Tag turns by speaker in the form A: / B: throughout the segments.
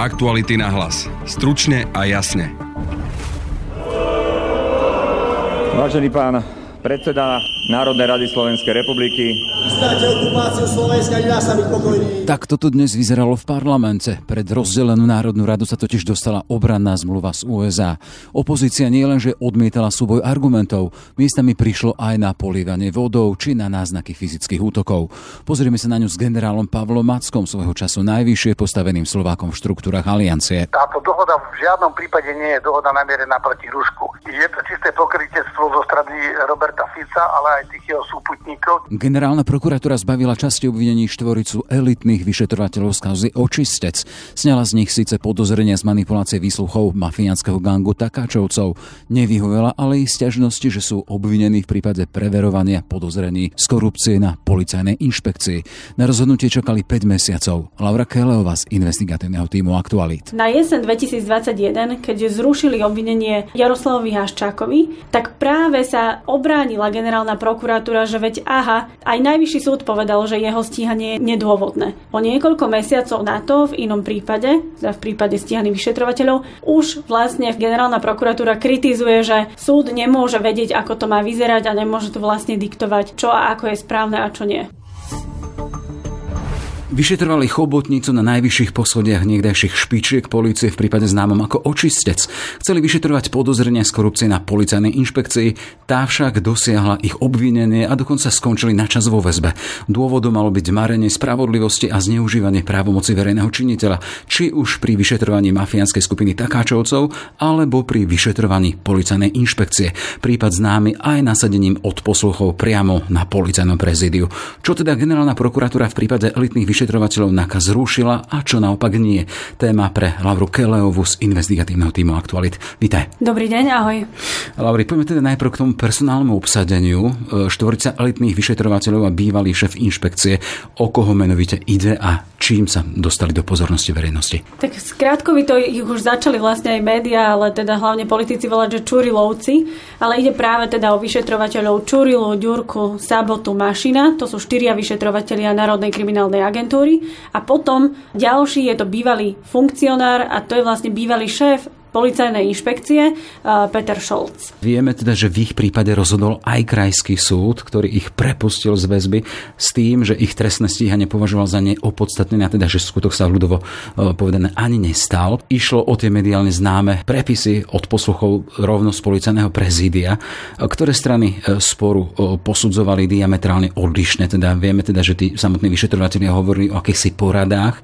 A: Aktuality na hlas. Stručne a jasne.
B: Vážený pán predseda Národnej rady Slovenskej republiky.
C: Tak toto dnes vyzeralo v parlamente. Pred rozdelenú Národnú radu sa totiž dostala obranná zmluva z USA. Opozícia nielenže odmietala súboj argumentov, miestami prišlo aj na polívanie vodou či na náznaky fyzických útokov. Pozrieme sa na ňu s generálom Pavlom Mackom, svojho času najvyššie postaveným Slovákom v štruktúrach aliancie.
D: Táto dohoda v žiadnom prípade nie je dohoda namierená proti Rusku. Je to čisté pokrytectvo zo strany Roberta Fica, ale aj tých jeho súputníkov.
C: Generálna prokuratúra zbavila časti obvinení štvoricu elitných vyšetrovateľov z kauzy Očistec. Sňala z nich síce podozrenia z manipulácie výsluchov mafiánskeho gangu Takáčovcov. Nevyhovela ale ich stiažnosti, že sú obvinení v prípade preverovania podozrení z korupcie na policajnej inšpekcii. Na rozhodnutie čakali 5 mesiacov. Laura Keleová z investigatívneho týmu Aktualit.
E: Na jesen 2021, keďže zrušili obvinenie Jaroslavovi Haščákovi, tak práve sa obránila generálna prokuratúra, že veď aha, aj najvyšší súd povedal, že jeho stíhanie je nedôvodné. O niekoľko mesiacov na to, v inom prípade, teda v prípade stíhaných vyšetrovateľov, už vlastne generálna prokuratúra kritizuje, že súd nemôže vedieť, ako to má vyzerať a nemôže to vlastne diktovať, čo a ako je správne a čo nie.
C: Vyšetrovali chobotnicu na najvyšších poschodiach niekdajších špičiek policie v prípade známom ako očistec. Chceli vyšetrovať podozrenia z korupcie na policajnej inšpekcii, tá však dosiahla ich obvinenie a dokonca skončili na čas vo väzbe. Dôvodom malo byť marenie spravodlivosti a zneužívanie právomoci verejného činiteľa, či už pri vyšetrovaní mafiánskej skupiny Takáčovcov, alebo pri vyšetrovaní policajnej inšpekcie. Prípad známy aj nasadením od posluchov priamo na policajnom prezídiu. Čo teda generálna prokuratúra v prípade elitných vyšetrovateľov NAKA zrušila a čo naopak nie. Téma pre Lavru Keleovu z investigatívneho týmu Aktualit. Vítaj.
E: Dobrý deň, ahoj.
C: Lauri, poďme teda najprv k tomu personálnemu obsadeniu. Štvorica elitných vyšetrovateľov a bývalý šéf inšpekcie. O koho menovite ide a čím sa dostali do pozornosti verejnosti?
E: Tak skrátkovito ich už začali vlastne aj médiá, ale teda hlavne politici volať, že Čurilovci, ale ide práve teda o vyšetrovateľov Čurilu, Ďurku, Sabotu, Mašina, to sú štyria vyšetrovateľia Národnej kriminálnej agentúry a potom ďalší je to bývalý funkcionár a to je vlastne bývalý šéf policajnej inšpekcie Peter Scholz.
C: Vieme teda, že v ich prípade rozhodol aj krajský súd, ktorý ich prepustil z väzby s tým, že ich trestné stíhanie považoval za neopodstatnené, a teda, že skutok sa ľudovo povedané ani nestal. Išlo o tie mediálne známe prepisy od posluchov rovno z policajného prezídia, ktoré strany sporu posudzovali diametrálne odlišne. Teda vieme teda, že tí samotní vyšetrovateľia hovorili o akýchsi poradách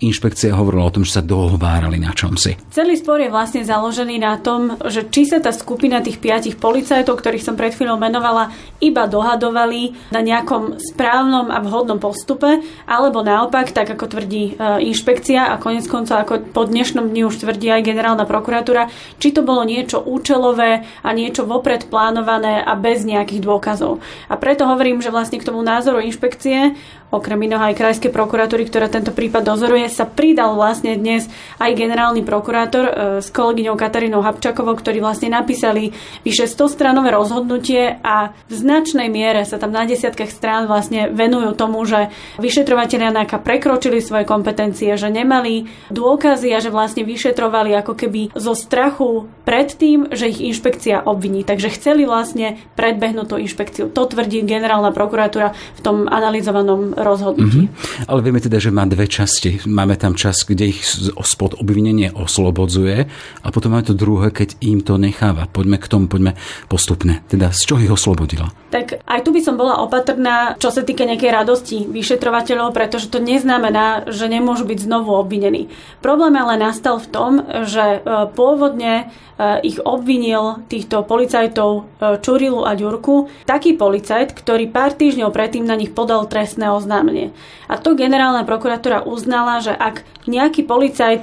C: inšpekcia hovorila o tom, že sa dohovárali na čomsi.
E: Celý spor je vlastne založený na tom, že či sa tá skupina tých piatich policajtov, ktorých som pred chvíľou menovala, iba dohadovali na nejakom správnom a vhodnom postupe, alebo naopak, tak ako tvrdí e, inšpekcia a konec koncov ako po dnešnom dni už tvrdí aj generálna prokuratúra, či to bolo niečo účelové a niečo vopred plánované a bez nejakých dôkazov. A preto hovorím, že vlastne k tomu názoru inšpekcie okrem iného aj Krajskej prokuratúry, ktorá tento prípad dozoruje, sa pridal vlastne dnes aj generálny prokurátor e, s kolegyňou Katarínou Habčakovou, ktorí vlastne napísali vyše 100 stranové rozhodnutie a v značnej miere sa tam na desiatkách strán vlastne venujú tomu, že vyšetrovateľia NAKA prekročili svoje kompetencie, že nemali dôkazy a že vlastne vyšetrovali ako keby zo strachu pred tým, že ich inšpekcia obviní. Takže chceli vlastne predbehnúť tú inšpekciu. To tvrdí generálna prokuratúra v tom analyzovanom rozhodnutí.
C: Mm-hmm. Ale vieme teda, že má dve časti. Máme tam čas, kde ich spod obvinenie oslobodzuje a potom máme to druhé, keď im to necháva. Poďme k tomu, poďme postupne. Teda z čoho ich oslobodila?
E: Tak aj tu by som bola opatrná, čo sa týka nejakej radosti vyšetrovateľov, pretože to neznamená, že nemôžu byť znovu obvinení. Problém ale nastal v tom, že e, pôvodne e, ich obvinil týchto policajtov e, Čurilu a Ďurku taký policajt, ktorý pár týždňov predtým na nich podal trestné oznámenie. A to generálna prokuratúra uznala, že ak nejaký policajt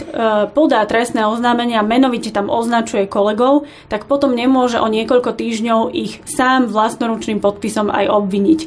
E: podá trestné oznámenie a menovite tam označuje kolegov, tak potom nemôže o niekoľko týždňov ich sám vlastnoručným podpisom aj obviniť.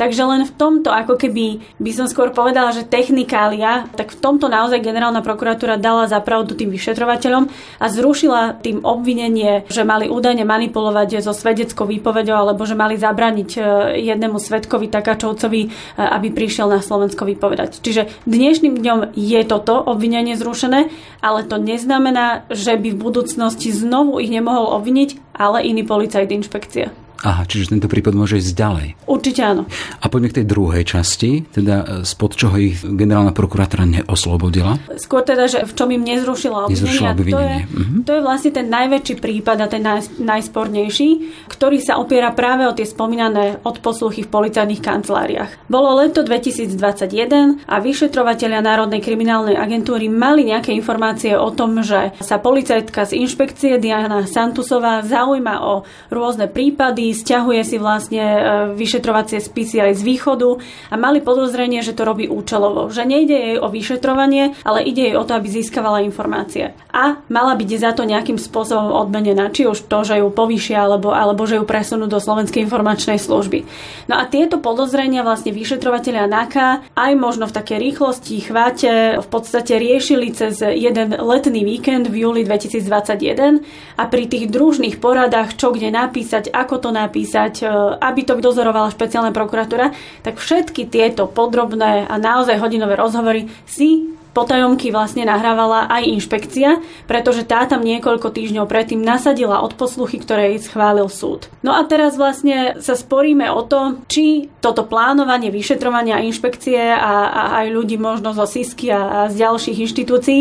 E: Takže len v tomto, ako keby by som skôr povedala, že technikália, tak v tomto naozaj generálna prokuratúra dala zapravdu tým vyšetrovateľom a zrušila tým obvinenie, že mali údajne manipulovať so svedeckou výpovedou alebo že mali zabraniť e, jednému svedkovi Takáčovcovi, e, aby pri neprišiel na Slovensko vypovedať. Čiže dnešným dňom je toto obvinenie zrušené, ale to neznamená, že by v budúcnosti znovu ich nemohol obviniť, ale iný policajt inšpekcia.
C: Aha, čiže tento prípad môže ísť ďalej.
E: Určite áno.
C: A poďme k tej druhej časti, teda e, spod čoho ich generálna prokurátora neoslobodila.
E: Skôr teda, že v čom im nezrušila obvinenie.
C: Nezrušila obvinenie.
E: To, je, mm-hmm. to je vlastne ten najväčší prípad a ten naj, najspornejší, ktorý sa opiera práve o tie spomínané odposluchy v policajných kanceláriách. Bolo leto 2021 a vyšetrovateľia Národnej kriminálnej agentúry mali nejaké informácie o tom, že sa policajtka z inšpekcie Diana Santusová zaujíma o rôzne prípady, stiahuje si vlastne e, vyšetrovacie spisy aj z východu a mali podozrenie, že to robí účelovo. Že nejde jej o vyšetrovanie, ale ide jej o to, aby získavala informácie. A mala byť za to nejakým spôsobom odmenená, či už to, že ju povýšia, alebo, alebo že ju presunú do Slovenskej informačnej služby. No a tieto podozrenia vlastne vyšetrovateľia NAKA aj možno v takej rýchlosti, chváte v podstate riešili cez jeden letný víkend v júli 2021 a pri tých družných poradách, čo kde napísať, ako to napísať, e, aby to dozorovala špeciálna prokuratúra, tak všetky tieto podrobné a naozaj hodinové rozhovory si potajomky vlastne nahrávala aj inšpekcia, pretože tá tam niekoľko týždňov predtým nasadila odposluchy, ktoré jej schválil súd. No a teraz vlastne sa sporíme o to, či toto plánovanie, vyšetrovania inšpekcie a, a aj ľudí možno zo SISky a, a z ďalších inštitúcií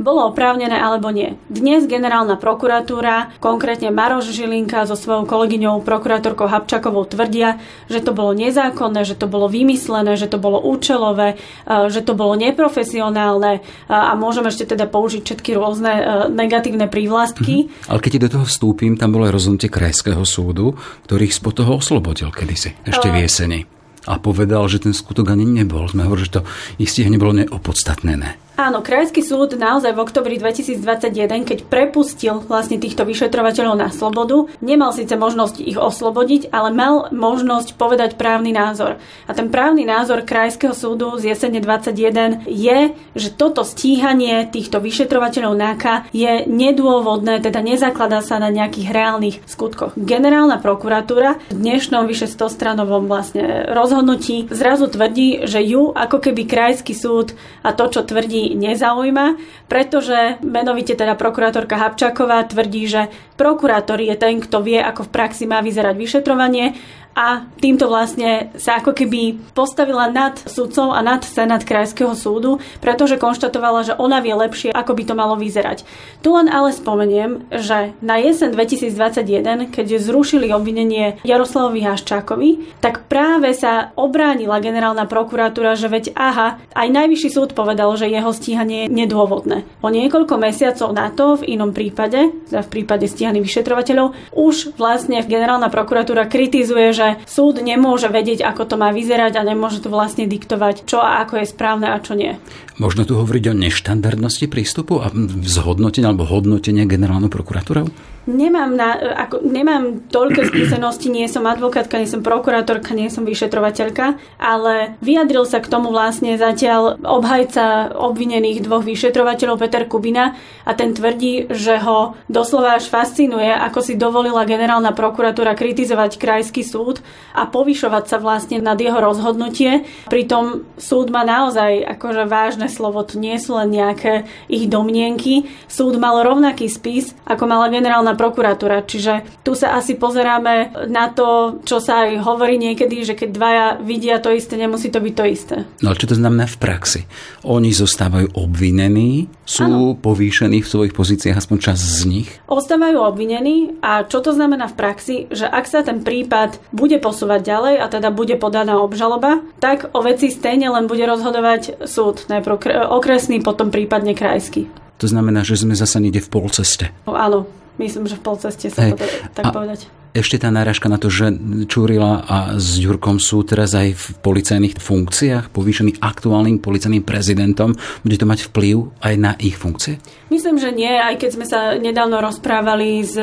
E: bolo oprávnené alebo nie. Dnes generálna prokuratúra, konkrétne Maroš Žilinka so svojou kolegyňou prokurátorkou Habčakovou tvrdia, že to bolo nezákonné, že to bolo vymyslené, že to bolo účelové, e, že to bolo neprofesionálne kriminálne a môžeme ešte teda použiť všetky rôzne e, negatívne prívlastky.
C: Mm-hmm. Ale keď ti do toho vstúpim, tam bolo aj rozhodnutie Krajského súdu, ktorý ich spod toho oslobodil kedysi, ešte v jeseni. A povedal, že ten skutok ani nebol. Sme hovorili, že to istih nebolo neopodstatnené.
E: Áno, Krajský súd naozaj v oktobri 2021, keď prepustil vlastne týchto vyšetrovateľov na slobodu, nemal síce možnosť ich oslobodiť, ale mal možnosť povedať právny názor. A ten právny názor Krajského súdu z jesene 21 je, že toto stíhanie týchto vyšetrovateľov NAKA je nedôvodné, teda nezakladá sa na nejakých reálnych skutkoch. Generálna prokuratúra v dnešnom vyše 100 stranovom vlastne rozhodnutí zrazu tvrdí, že ju ako keby Krajský súd a to, čo tvrdí nezaujíma, pretože menovite teda prokurátorka Habčáková tvrdí, že prokurátor je ten, kto vie, ako v praxi má vyzerať vyšetrovanie a týmto vlastne sa ako keby postavila nad sudcov a nad senát Krajského súdu, pretože konštatovala, že ona vie lepšie, ako by to malo vyzerať. Tu len ale spomeniem, že na jesen 2021, keď zrušili obvinenie Jaroslavovi Haščákovi, tak práve sa obránila generálna prokuratúra, že veď aha, aj najvyšší súd povedal, že jeho stíhanie je nedôvodné. O niekoľko mesiacov na to, v inom prípade, v prípade stíhaných vyšetrovateľov, už vlastne generálna prokuratúra kritizuje, že že súd nemôže vedieť, ako to má vyzerať a nemôže to vlastne diktovať, čo a ako je správne a čo nie.
C: Možno tu hovoriť o neštandardnosti prístupu a zhodnotenia alebo hodnotenia generálnou prokuratúrou?
E: Nemám, na, ako, nemám toľké skúsenosti, nie som advokátka, nie som prokurátorka, nie som vyšetrovateľka, ale vyjadril sa k tomu vlastne zatiaľ obhajca obvinených dvoch vyšetrovateľov Peter Kubina a ten tvrdí, že ho doslova až fascinuje, ako si dovolila generálna prokuratúra kritizovať krajský súd a povyšovať sa vlastne nad jeho rozhodnutie. Pritom súd má naozaj akože vážne slovo, to nie sú len nejaké ich domnienky. Súd mal rovnaký spis, ako mala generálna prokuratúra. Čiže tu sa asi pozeráme na to, čo sa aj hovorí niekedy, že keď dvaja vidia to isté, nemusí to byť to isté.
C: No ale čo to znamená v praxi? Oni zostávajú obvinení, sú ano. povýšení v svojich pozíciách, aspoň čas z nich?
E: Ostávajú obvinení a čo to znamená v praxi, že ak sa ten prípad bude posúvať ďalej a teda bude podaná obžaloba, tak o veci stejne len bude rozhodovať súd, najprv okresný, potom prípadne krajský.
C: To znamená, že sme zase niekde v polceste.
E: Áno, Myslím, že v polceste sa hey, to tak a povedať.
C: Ešte tá náražka na to, že Čurila a s Ďurkom sú teraz aj v policajných funkciách, povýšení aktuálnym policajným prezidentom. Bude to mať vplyv aj na ich funkcie?
E: Myslím, že nie, aj keď sme sa nedávno rozprávali s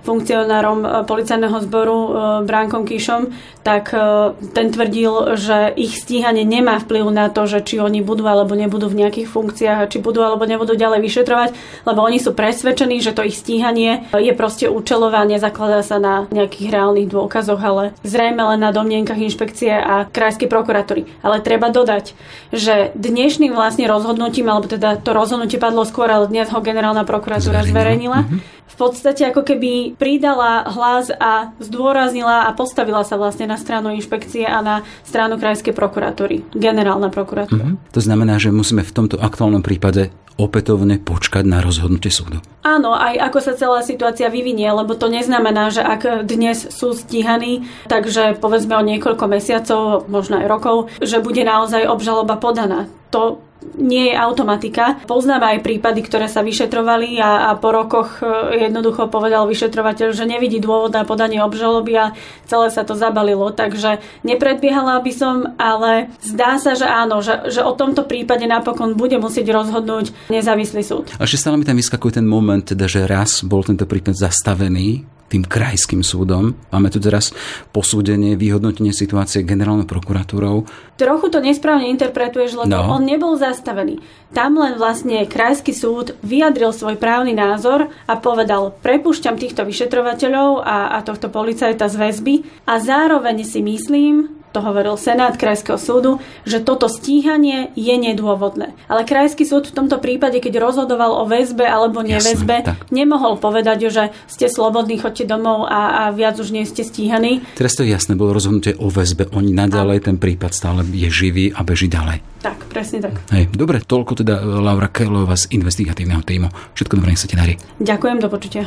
E: funkcionárom eh, policajného zboru eh, Bránkom Kišom, tak eh, ten tvrdil, že ich stíhanie nemá vplyv na to, že či oni budú alebo nebudú v nejakých funkciách, či budú alebo nebudú ďalej vyšetrovať, lebo oni sú presvedčení, že to ich stíhanie je proste účelové a nezakladá sa na nejakých reálnych dôkazoch, ale zrejme len na domnienkach inšpekcie a krajskej prokuratúry. Ale treba dodať, že dnešným vlastne rozhodnutím, alebo teda to rozhodnutie padlo skôr, ale dnes ho generálna prokuratúra zverejnila. Mm-hmm v podstate ako keby pridala hlas a zdôraznila a postavila sa vlastne na stranu inšpekcie a na stranu krajskej prokuratúry, generálna prokuratúra. Mm-hmm.
C: To znamená, že musíme v tomto aktuálnom prípade opätovne počkať na rozhodnutie súdu.
E: Áno, aj ako sa celá situácia vyvinie, lebo to neznamená, že ak dnes sú stíhaní, takže povedzme o niekoľko mesiacov, možno aj rokov, že bude naozaj obžaloba podaná. To nie je automatika. Poznáme aj prípady, ktoré sa vyšetrovali a, a po rokoch e, jednoducho povedal vyšetrovateľ, že nevidí dôvod na podanie obžaloby a celé sa to zabalilo. Takže nepredbiehala by som, ale zdá sa, že áno, že, že o tomto prípade napokon bude musieť rozhodnúť nezávislý súd.
C: A ešte stále mi tam vyskakuje ten moment, teda, že raz bol tento prípad zastavený tým krajským súdom. Máme tu teraz posúdenie, vyhodnotenie situácie generálnou prokuratúrou.
E: Trochu to nesprávne interpretuješ, lebo no. on nebol zastavený. Tam len vlastne krajský súd vyjadril svoj právny názor a povedal, prepušťam týchto vyšetrovateľov a, a tohto policajta z väzby a zároveň si myslím, to hovoril Senát Krajského súdu, že toto stíhanie je nedôvodné. Ale Krajský súd v tomto prípade, keď rozhodoval o väzbe alebo neväzbe, Jasne, nemohol povedať, že ste slobodní, chodte domov a, a viac už nie ste stíhaní.
C: Teraz to je jasné, bolo rozhodnutie o väzbe. Oni naďalej, ten prípad stále je živý a beží ďalej.
E: Tak, presne tak.
C: Hej, dobre, toľko teda Laura Kelová z investigatívneho týmu. Všetko dobré, nech sa ti darí.
E: Ďakujem, do počutia.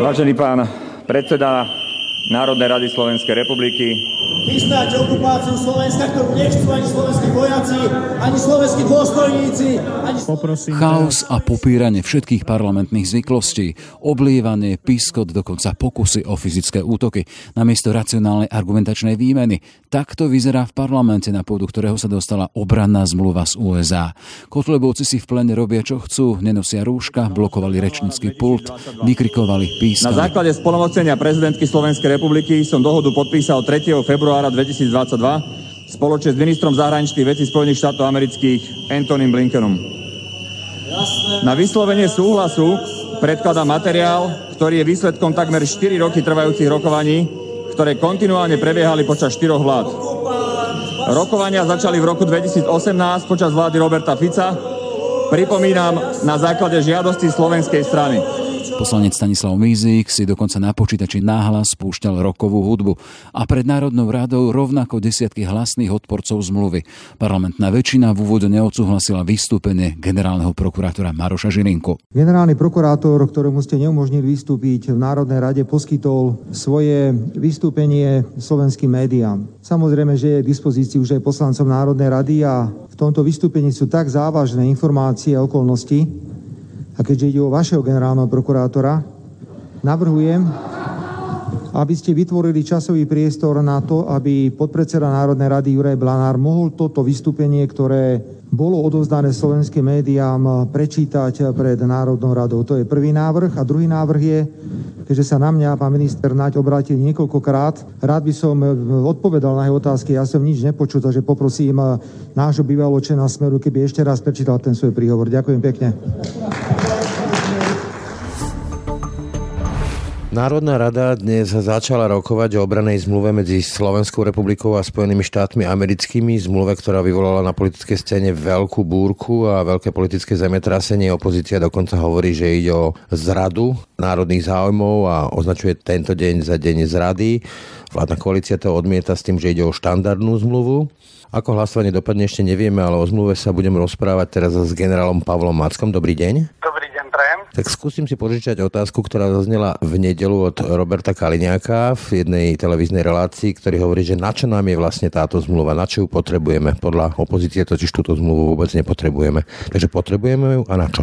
B: Vážený pán predseda Národnej rady Slovenskej republiky,
F: chystať okupáciu Slovenska, ktorú nechcú ani slovenskí vojaci, ani slovenskí dôstojníci. Ani
C: Poprosím Chaos a popíranie všetkých parlamentných zvyklostí, oblievanie, piskot, dokonca pokusy o fyzické útoky, namiesto racionálnej argumentačnej výmeny. Takto vyzerá v parlamente, na pôdu ktorého sa dostala obranná zmluva z USA. Kotlebovci si v plene robia, čo chcú, nenosia rúška, blokovali rečnícky pult, vykrikovali, pískali.
B: Na základe spolomocenia prezidentky Slovenskej republiky som dohodu podpísal 3. februára februára 2022 spoločne s ministrom zahraničných vecí Spojených štátov amerických Antonym Blinkenom. Na vyslovenie súhlasu predkladá materiál, ktorý je výsledkom takmer 4 roky trvajúcich rokovaní, ktoré kontinuálne prebiehali počas 4 vlád. Rokovania začali v roku 2018 počas vlády Roberta Fica, pripomínam, na základe žiadosti slovenskej strany.
C: Poslanec Stanislav Mízik si dokonca na počítači náhlas spúšťal rokovú hudbu a pred Národnou radou rovnako desiatky hlasných odporcov zmluvy. Parlamentná väčšina v úvode neodsúhlasila vystúpenie generálneho prokurátora Maroša Žilinku.
G: Generálny prokurátor, ktorému ste neumožnili vystúpiť v Národnej rade, poskytol svoje vystúpenie slovenským médiám. Samozrejme, že je k dispozícii už aj poslancom Národnej rady a v tomto vystúpení sú tak závažné informácie a okolnosti, a keďže ide o vašeho generálneho prokurátora, navrhujem, aby ste vytvorili časový priestor na to, aby podpredseda Národnej rady Juraj Blanár mohol toto vystúpenie, ktoré bolo odovzdané slovenským médiám, prečítať pred Národnou radou. To je prvý návrh. A druhý návrh je, keďže sa na mňa pán minister Naď obrátil niekoľkokrát, rád by som odpovedal na jeho otázky. Ja som nič nepočul, takže poprosím nášho bývalého člena Smeru, keby ešte raz prečítal ten svoj príhovor. Ďakujem pekne.
H: Národná rada dnes začala rokovať o obranej zmluve medzi Slovenskou republikou a Spojenými štátmi americkými, zmluve, ktorá vyvolala na politickej scéne veľkú búrku a veľké politické zemetrasenie. Opozícia dokonca hovorí, že ide o zradu národných záujmov a označuje tento deň za deň zrady. Vládna koalícia to odmieta s tým, že ide o štandardnú zmluvu. Ako hlasovanie dopadne ešte nevieme, ale o zmluve sa budem rozprávať teraz s generálom Pavlom Mackom. Dobrý deň.
D: Dobrý.
H: Tak skúsim si požičať otázku, ktorá zaznela v nedelu od Roberta Kaliňáka v jednej televíznej relácii, ktorý hovorí, že na čo nám je vlastne táto zmluva, na čo ju potrebujeme. Podľa opozície totiž túto zmluvu vôbec nepotrebujeme. Takže potrebujeme ju a na čo?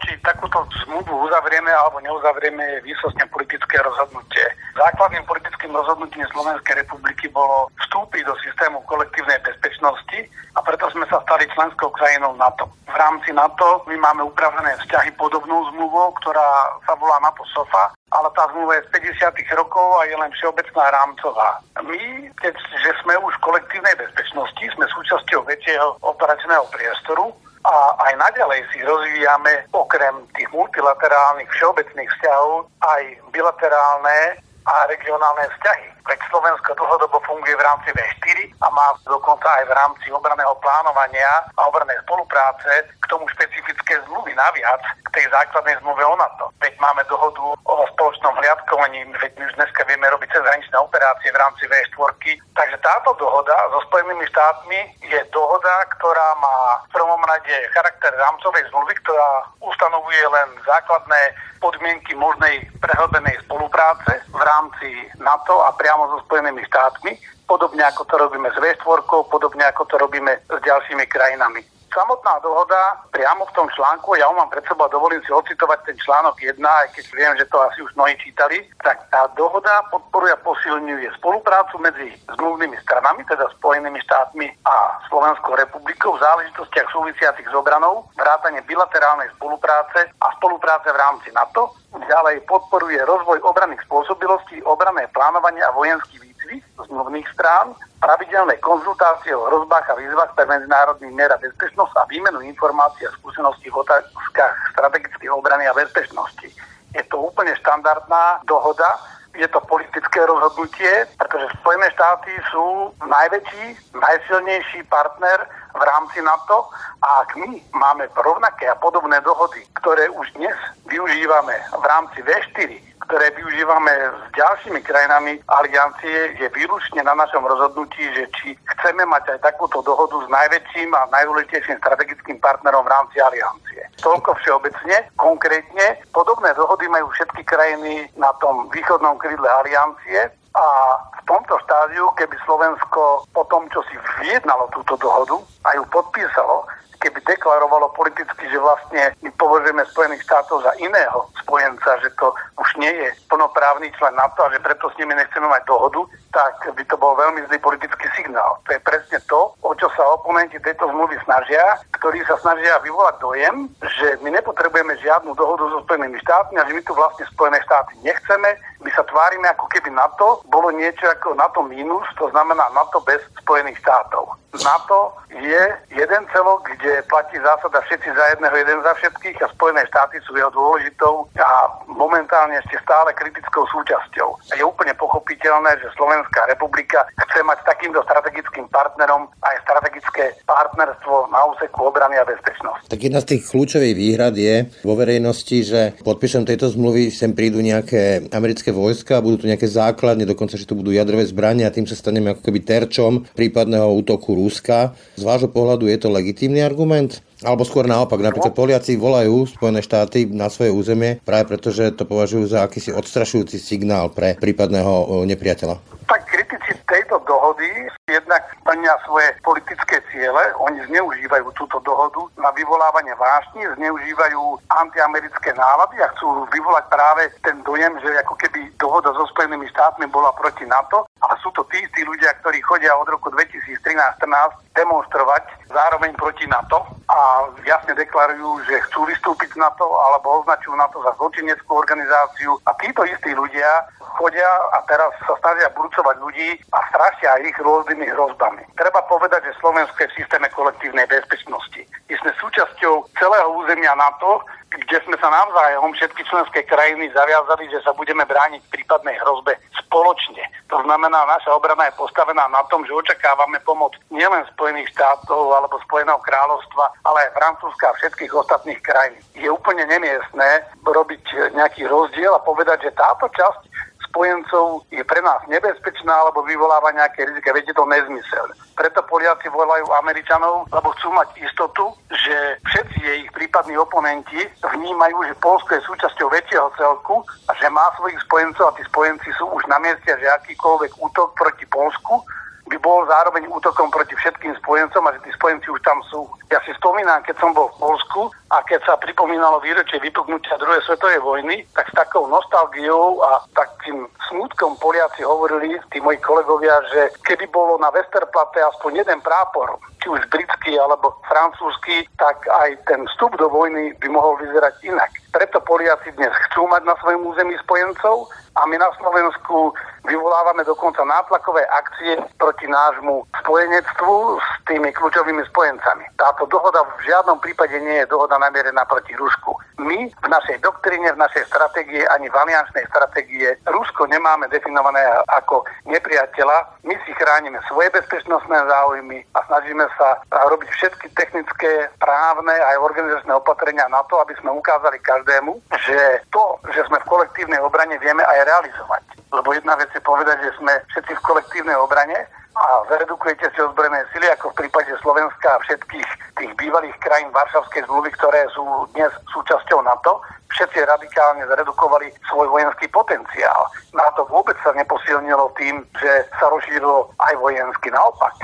D: Či takúto zmluvu uzavrieme alebo neuzavrieme, je výsostne politické rozhodnutie. Základným politickým rozhodnutím Slovenskej republiky bolo vstúpiť do systému kolektívnej bezpečnosti a preto sme sa stali členskou krajinou NATO. V rámci NATO my máme upravené vzťahy podobnou zmluvou, ktorá sa volá NATO SOFA, ale tá zmluva je z 50. rokov a je len všeobecná rámcová. My, keďže sme už v kolektívnej bezpečnosti, sme súčasťou väčšieho operačného priestoru a aj naďalej si rozvíjame okrem tých multilaterálnych všeobecných vzťahov aj bilaterálne a regionálne vzťahy. Veď Slovensko dlhodobo funguje v rámci V4 a má dokonca aj v rámci obraného plánovania a obranej spolupráce k tomu špecifické zmluvy naviac k tej základnej zmluve o NATO. Veď máme dohodu o spoločnom hliadkovaní, veď my už dneska vieme robiť cezhraničné operácie v rámci V4. Takže táto dohoda so Spojenými štátmi je dohoda, ktorá má v prvom rade charakter rámcovej zmluvy, ktorá ustanovuje len základné podmienky možnej prehlbenej spolupráce v rámci NATO a priamo so Spojenými štátmi, podobne ako to robíme s V4, podobne ako to robíme s ďalšími krajinami. Samotná dohoda priamo v tom článku, ja ho mám pred sebou a dovolím si ocitovať ten článok 1, aj keď viem, že to asi už mnohí čítali, tak tá dohoda podporuje a posilňuje spoluprácu medzi zmluvnými stranami, teda Spojenými štátmi a Slovenskou republikou v záležitostiach súvisiacich s obranou, vrátane bilaterálnej spolupráce a spolupráce v rámci NATO. Ďalej podporuje rozvoj obranných spôsobilostí, obranné plánovanie a vojenský výcvik zmluvných strán, pravidelné konzultácie o hrozbách a výzvach pre medzinárodný mier a bezpečnosť a výmenu informácií a skúseností v otázkach strategickej obrany a bezpečnosti. Je to úplne štandardná dohoda, je to politické rozhodnutie, pretože Spojené štáty sú najväčší, najsilnejší partner v rámci NATO a ak my máme rovnaké a podobné dohody, ktoré už dnes využívame v rámci V4, ktoré využívame s ďalšími krajinami aliancie, je výlučne na našom rozhodnutí, že či chceme mať aj takúto dohodu s najväčším a najdôležitejším strategickým partnerom v rámci aliancie. Toľko všeobecne. Konkrétne podobné dohody majú všetky krajiny na tom východnom krídle aliancie a v tomto štádiu, keby Slovensko po tom, čo si vyjednalo túto dohodu a ju podpísalo, keby deklarovalo politicky, že vlastne my považujeme Spojených štátov za iného spojenca, že to už nie je plnoprávny člen NATO a že preto s nimi nechceme mať dohodu, tak by to bol veľmi zlý politický signál. To je presne to, o čo sa oponenti tejto zmluvy snažia, ktorí sa snažia vyvolať dojem, že my nepotrebujeme žiadnu dohodu so Spojenými štátmi a že my tu vlastne Spojené štáty nechceme. My sa tvárime, ako keby NATO bolo niečo ako NATO mínus, to znamená NATO bez Spojených štátov. NATO je jeden celok, kde platí zásada všetci za jedného, jeden za všetkých a Spojené štáty sú jeho dôležitou a momentálne ešte stále kritickou súčasťou. Je úplne pochopiteľné, že Slovenská republika chce mať takýmto strategickým partnerom aj strategické partnerstvo na úseku obrany a bezpečnosti.
H: Tak jedna z tých kľúčových výhrad je vo verejnosti, že podpíšem tejto zmluvy sem prídu nejaké americké vojska, budú tu nejaké základne, dokonca, že tu budú jadrové zbrania a tým sa staneme ako keby terčom prípadného útoku Ruska. Z vášho pohľadu je to legitímny argument? Alebo skôr naopak, napríklad Poliaci volajú Spojené štáty na svoje územie práve preto, že to považujú za akýsi odstrašujúci signál pre prípadného nepriateľa.
D: Tak kritici tejto dohody jednak plnia svoje politické ciele. Oni zneužívajú túto dohodu na vyvolávanie vášni, zneužívajú antiamerické nálady a chcú vyvolať práve ten dojem, že ako keby dohoda so Spojenými štátmi bola proti NATO. Ale sú to tí istí ľudia, ktorí chodia od roku 2013-14 demonstrovať zároveň proti NATO a jasne deklarujú, že chcú vystúpiť z NATO alebo označujú NATO za zločineckú organizáciu. A títo istí ľudia chodia a teraz sa snažia burcovať ľudí a strašia ich rôznymi hrozbami. Treba povedať, že Slovensko je v systéme kolektívnej bezpečnosti. My sme súčasťou celého územia NATO, kde sme sa navzájom všetky členské krajiny zaviazali, že sa budeme brániť prípadnej hrozbe spoločne. To znamená, naša obrana je postavená na tom, že očakávame pomoc nielen Spojených štátov alebo Spojeného kráľovstva, ale aj Francúzska a všetkých ostatných krajín. Je úplne nemiestné robiť nejaký rozdiel a povedať, že táto časť spojencov je pre nás nebezpečná alebo vyvoláva nejaké rizika. Viete, to nezmysel. Preto Poliaci volajú Američanov, lebo chcú mať istotu, že všetci jej prípadní oponenti vnímajú, že Polsko je súčasťou väčšieho celku a že má svojich spojencov a tí spojenci sú už na mieste, že akýkoľvek útok proti Polsku by bol zároveň útokom proti všetkým spojencom a že tí spojenci už tam sú. Ja si spomínam, keď som bol v Polsku, A keď sa pripomínalo výročie vypuknutia druhej svetovej vojny, tak s takou nostalgiou a takým smutkom Poliaci hovorili, tí moji kolegovia, že keby bolo na Westerplatte aspoň jeden prápor, či už britský alebo francúzsky, tak aj ten vstup do vojny by mohol vyzerať inak. Preto Poliaci dnes chcú mať na svojom území spojencov a my na Slovensku vyvolávame dokonca nátlakové akcie proti nášmu spojenectvu s tými kľúčovými spojencami. Táto dohoda v žiadnom prípade nie je dohoda namierená proti Rusku. My v našej doktríne, v našej stratégie ani v aliančnej stratégie Rusko nemáme definované ako nepriateľa. My si chránime svoje bezpečnostné záujmy a snažíme sa robiť všetky technické, právne aj organizačné opatrenia na to, aby sme ukázali každému, že to, že sme v kolektívnej obrane, vieme aj realizovať. Lebo jedna vec je povedať, že sme všetci v kolektívnej obrane a zredukujete si ozbrojené sily, ako v prípade Slovenska a všetkých tých bývalých krajín Varšavskej zmluvy, ktoré sú dnes súčasťou NATO, všetci radikálne zredukovali svoj vojenský potenciál. NATO vôbec sa neposilnilo tým, že sa rozšírilo aj vojensky. Naopak,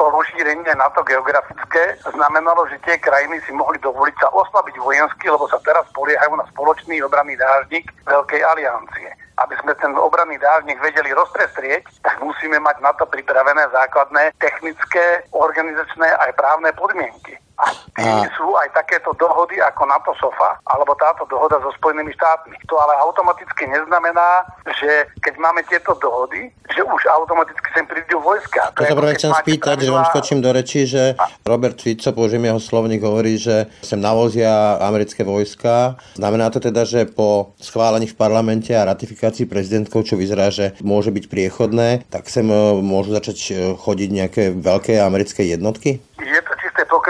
D: to rozšírenie NATO geografické znamenalo, že tie krajiny si mohli dovoliť sa oslabiť vojensky, lebo sa teraz poliehajú na spoločný obranný dážnik Veľkej aliancie aby sme ten obranný dávnik vedeli rozprestrieť, tak musíme mať na to pripravené základné technické, organizačné aj právne podmienky. A sú aj takéto dohody ako NATO SOFA, alebo táto dohoda so Spojenými štátmi. To ale automaticky neznamená, že keď máme tieto dohody, že už automaticky sem prídu vojska.
H: To, to sa práve chcem spýtať, že vám skočím do rečí, že a... Robert Fico, použijem jeho slovník, hovorí, že sem navozia americké vojska. Znamená to teda, že po schválení v parlamente a ratifikácii prezidentkou, čo vyzerá, že môže byť priechodné, tak sem e, môžu začať e, chodiť nejaké veľké americké jednotky?
D: Je to čisté strany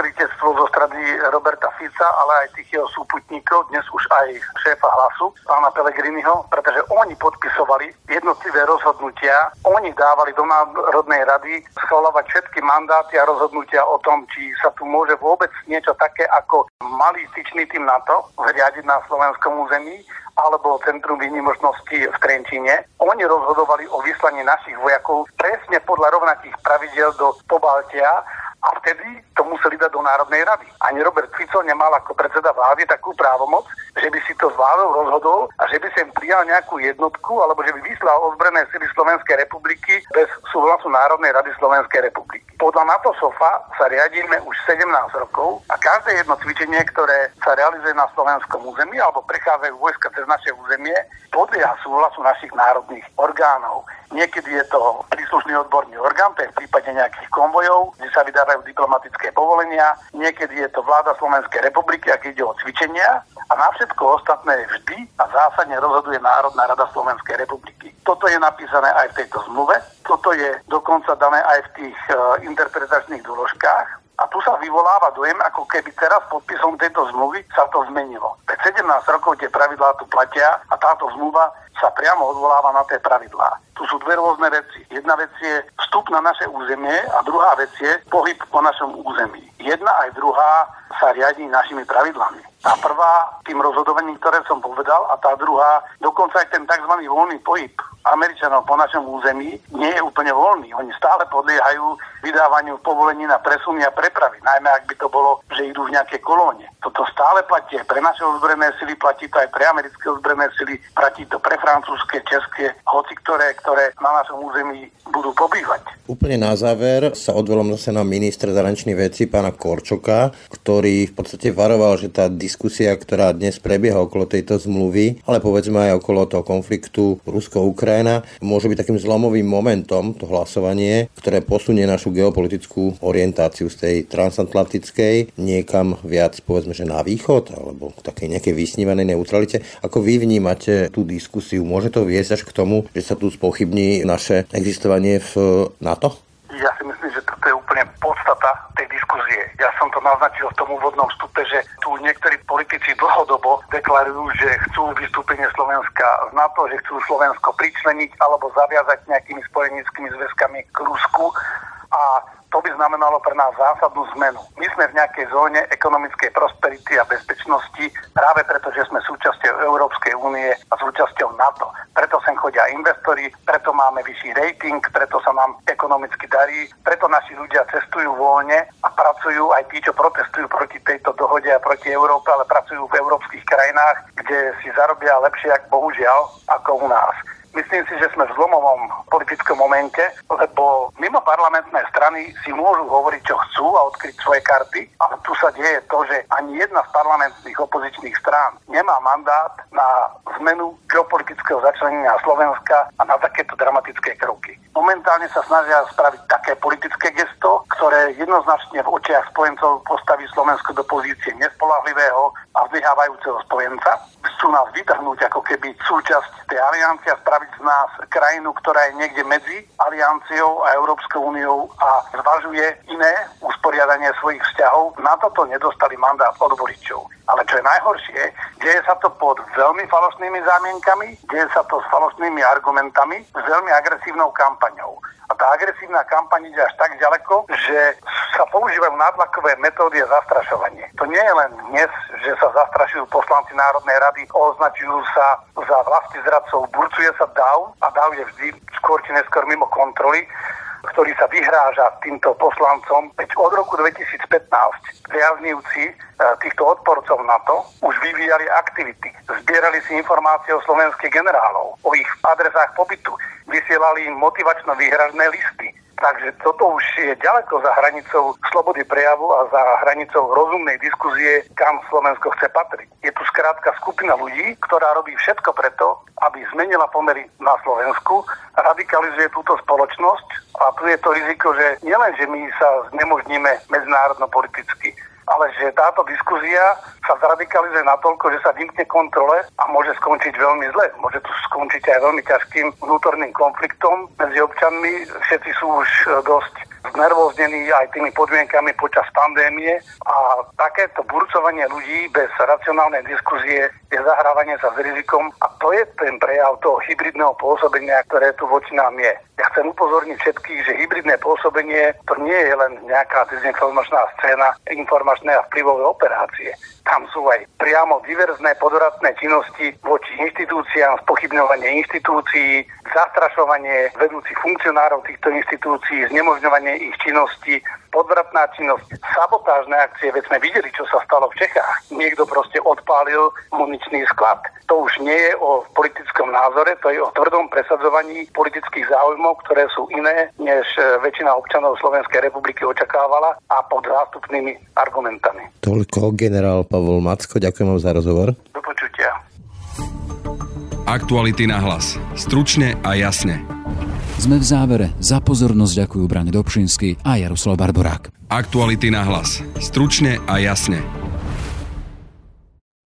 D: Fica, ale aj tých jeho súputníkov, dnes už aj šéfa hlasu, pána Pelegriniho, pretože oni podpisovali jednotlivé rozhodnutia, oni dávali do Národnej rady schvalovať všetky mandáty a rozhodnutia o tom, či sa tu môže vôbec niečo také ako malý styčný tým NATO zriadiť na slovenskom území, alebo Centrum výnimožnosti v Trenčine. Oni rozhodovali o vyslaní našich vojakov presne podľa rovnakých pravidel do Pobaltia a vtedy to museli dať do Národnej rady. Ani Robert Fico nemal ako predseda vlády takú právomoc, že by si to s vládou rozhodol a že by sem prijal nejakú jednotku alebo že by vyslal ozbrojené sily Slovenskej republiky bez súhlasu Národnej rady Slovenskej republiky. Podľa NATO SOFA sa riadíme už 17 rokov a každé jedno cvičenie, ktoré sa realizuje na slovenskom území alebo prechádzajú vojska cez naše územie, podlieha súhlasu našich národných orgánov. Niekedy je to príslušný odborný orgán, to je v prípade nejakých konvojov, kde sa vydávajú diplomatické povolenia. Niekedy je to vláda Slovenskej republiky, ak ide o cvičenia. A na všetko ostatné vždy a zásadne rozhoduje Národná rada Slovenskej republiky. Toto je napísané aj v tejto zmluve. Toto je dokonca dané aj v tých uh, interpretačných doložkách. A tu sa vyvoláva dojem, ako keby teraz podpisom tejto zmluvy sa to zmenilo. 17 rokov tie pravidlá tu platia a táto zmluva sa priamo odvoláva na tie pravidlá. Tu sú dve rôzne veci. Jedna vec je vstup na naše územie a druhá vec je pohyb po našom území. Jedna aj druhá sa riadi našimi pravidlami. Tá prvá tým rozhodovaním, ktoré som povedal, a tá druhá, dokonca aj ten tzv. voľný pohyb Američanov po našom území nie je úplne voľný. Oni stále podliehajú vydávaniu povolení na presuny a prepravy, najmä ak by to bolo, že idú v nejaké kolóne. Toto stále platí pre naše ozbrojené sily, platí to aj pre americké ozbrojené sily, platí to pre francúzske, české, hoci ktoré, ktoré na našom území budú pobývať.
H: Úplne na záver sa odvolám zase na ministra zahraničných vecí pána Korčoka, ktorý v podstate varoval, že tá diskusia, ktorá dnes prebieha okolo tejto zmluvy, ale povedzme aj okolo toho konfliktu Rusko-Ukrajina, môže byť takým zlomovým momentom, to hlasovanie, ktoré posunie našu geopolitickú orientáciu z tej transatlantickej niekam viac, povedzme, že na východ, alebo k takej nejakej vysnívanej neutralite. Ako vy vnímate tú diskusiu? Môže to viesť až k tomu, že sa tu spochybní naše existovanie v NATO?
D: Ja si myslím, že toto je podstata tej diskuzie. Ja som to naznačil v tom úvodnom vstupe, že tu niektorí politici dlhodobo deklarujú, že chcú vystúpenie Slovenska z NATO, že chcú Slovensko pričleniť alebo zaviazať nejakými spojenickými zväzkami k Rusku. A To by znamenalo pre nás zásadnú zmenu. My sme v nejakej zóne ekonomickej prosperity a bezpečnosti práve preto, že sme súčasťou Európskej únie a súčasťou NATO. Preto sem chodia investori, preto máme vyšší rating, preto sa nám ekonomicky darí, preto naši ľudia cestujú voľne a pracujú aj tí, čo protestujú proti tejto dohode a proti Európe, ale pracujú v európskych krajinách, kde si zarobia lepšie, ako bohužiaľ, ako u nás. Myslím si, že sme v zlomovom politickom momente, lebo mimo parlamentné strany si môžu hovoriť, čo chcú a odkryť svoje karty, ale tu sa deje to, že ani jedna z parlamentných opozičných strán nemá mandát na zmenu geopolitického začlenenia Slovenska a na takéto dramatické kroky. Momentálne sa snažia spraviť také politické gesto, ktoré jednoznačne v očiach spojencov postaví Slovensko do pozície nespolahlivého a vzdyhávajúceho spojenca. Chcú nás vytrhnúť ako keby súčasť tej aliancie a spraviť z nás krajinu, ktorá je niekde medzi alianciou a Európskou úniou a zvažuje iné usporiadanie svojich vzťahov. Na toto nedostali mandát od voličov. Ale čo je najhoršie, deje sa to pod veľmi falošnými zámienkami, deje sa to s falošnými argumentami, s veľmi agresívnou kampaňou. A tá agresívna kampaň ide až tak ďaleko, že sa používajú nátlakové metódy a zastrašovanie. To nie je len dnes, že sa zastrašujú poslanci Národnej rady, označujú sa za vlasti zradcov, burcuje sa DAV a DAV je vždy skôr či neskôr mimo kontroly ktorý sa vyhráža týmto poslancom. Veď od roku 2015 priaznivci e, týchto odporcov NATO už vyvíjali aktivity. Zbierali si informácie o slovenských generálov, o ich adresách pobytu, vysielali im motivačno výhražné listy. Takže toto už je ďaleko za hranicou slobody prejavu a za hranicou rozumnej diskuzie, kam Slovensko chce patriť. Je tu skrátka skupina ľudí, ktorá robí všetko preto, aby zmenila pomery na Slovensku, radikalizuje túto spoločnosť a tu je to riziko, že nielen, že my sa znemožníme medzinárodno-politicky, ale že táto diskuzia sa zradikalizuje natoľko, že sa vymkne kontrole a môže skončiť veľmi zle. Môže tu skončiť aj veľmi ťažkým vnútorným konfliktom medzi občanmi. Všetci sú už e, dosť znervoznení aj tými podmienkami počas pandémie a takéto burcovanie ľudí bez racionálnej diskuzie je zahrávanie sa s rizikom a to je ten prejav toho hybridného pôsobenia, ktoré tu voči nám je. Ja chcem upozorniť všetkých, že hybridné pôsobenie to nie je len nejaká dezinformačná scéna, informačné a vplyvové operácie. Tam sú aj priamo diverzné podvratné činnosti voči inštitúciám, spochybňovanie inštitúcií, zastrašovanie vedúcich funkcionárov týchto inštitúcií, znemožňovanie ich činnosti, podvratná činnosť, sabotážne akcie, veď sme videli, čo sa stalo v Čechách. Niekto proste odpálil muničný sklad. To už nie je o politickom názore, to je o tvrdom presadzovaní politických záujmov, ktoré sú iné, než väčšina občanov Slovenskej republiky očakávala a pod zástupnými argumentami.
H: Toľko generál Pavol Macko, ďakujem vám za rozhovor.
D: Do počutia.
A: Aktuality na hlas. Stručne a jasne.
C: Sme v závere. Za pozornosť ďakujú Brane Dobšinský a Jaroslav Barborák.
A: Aktuality na hlas. Stručne a jasne.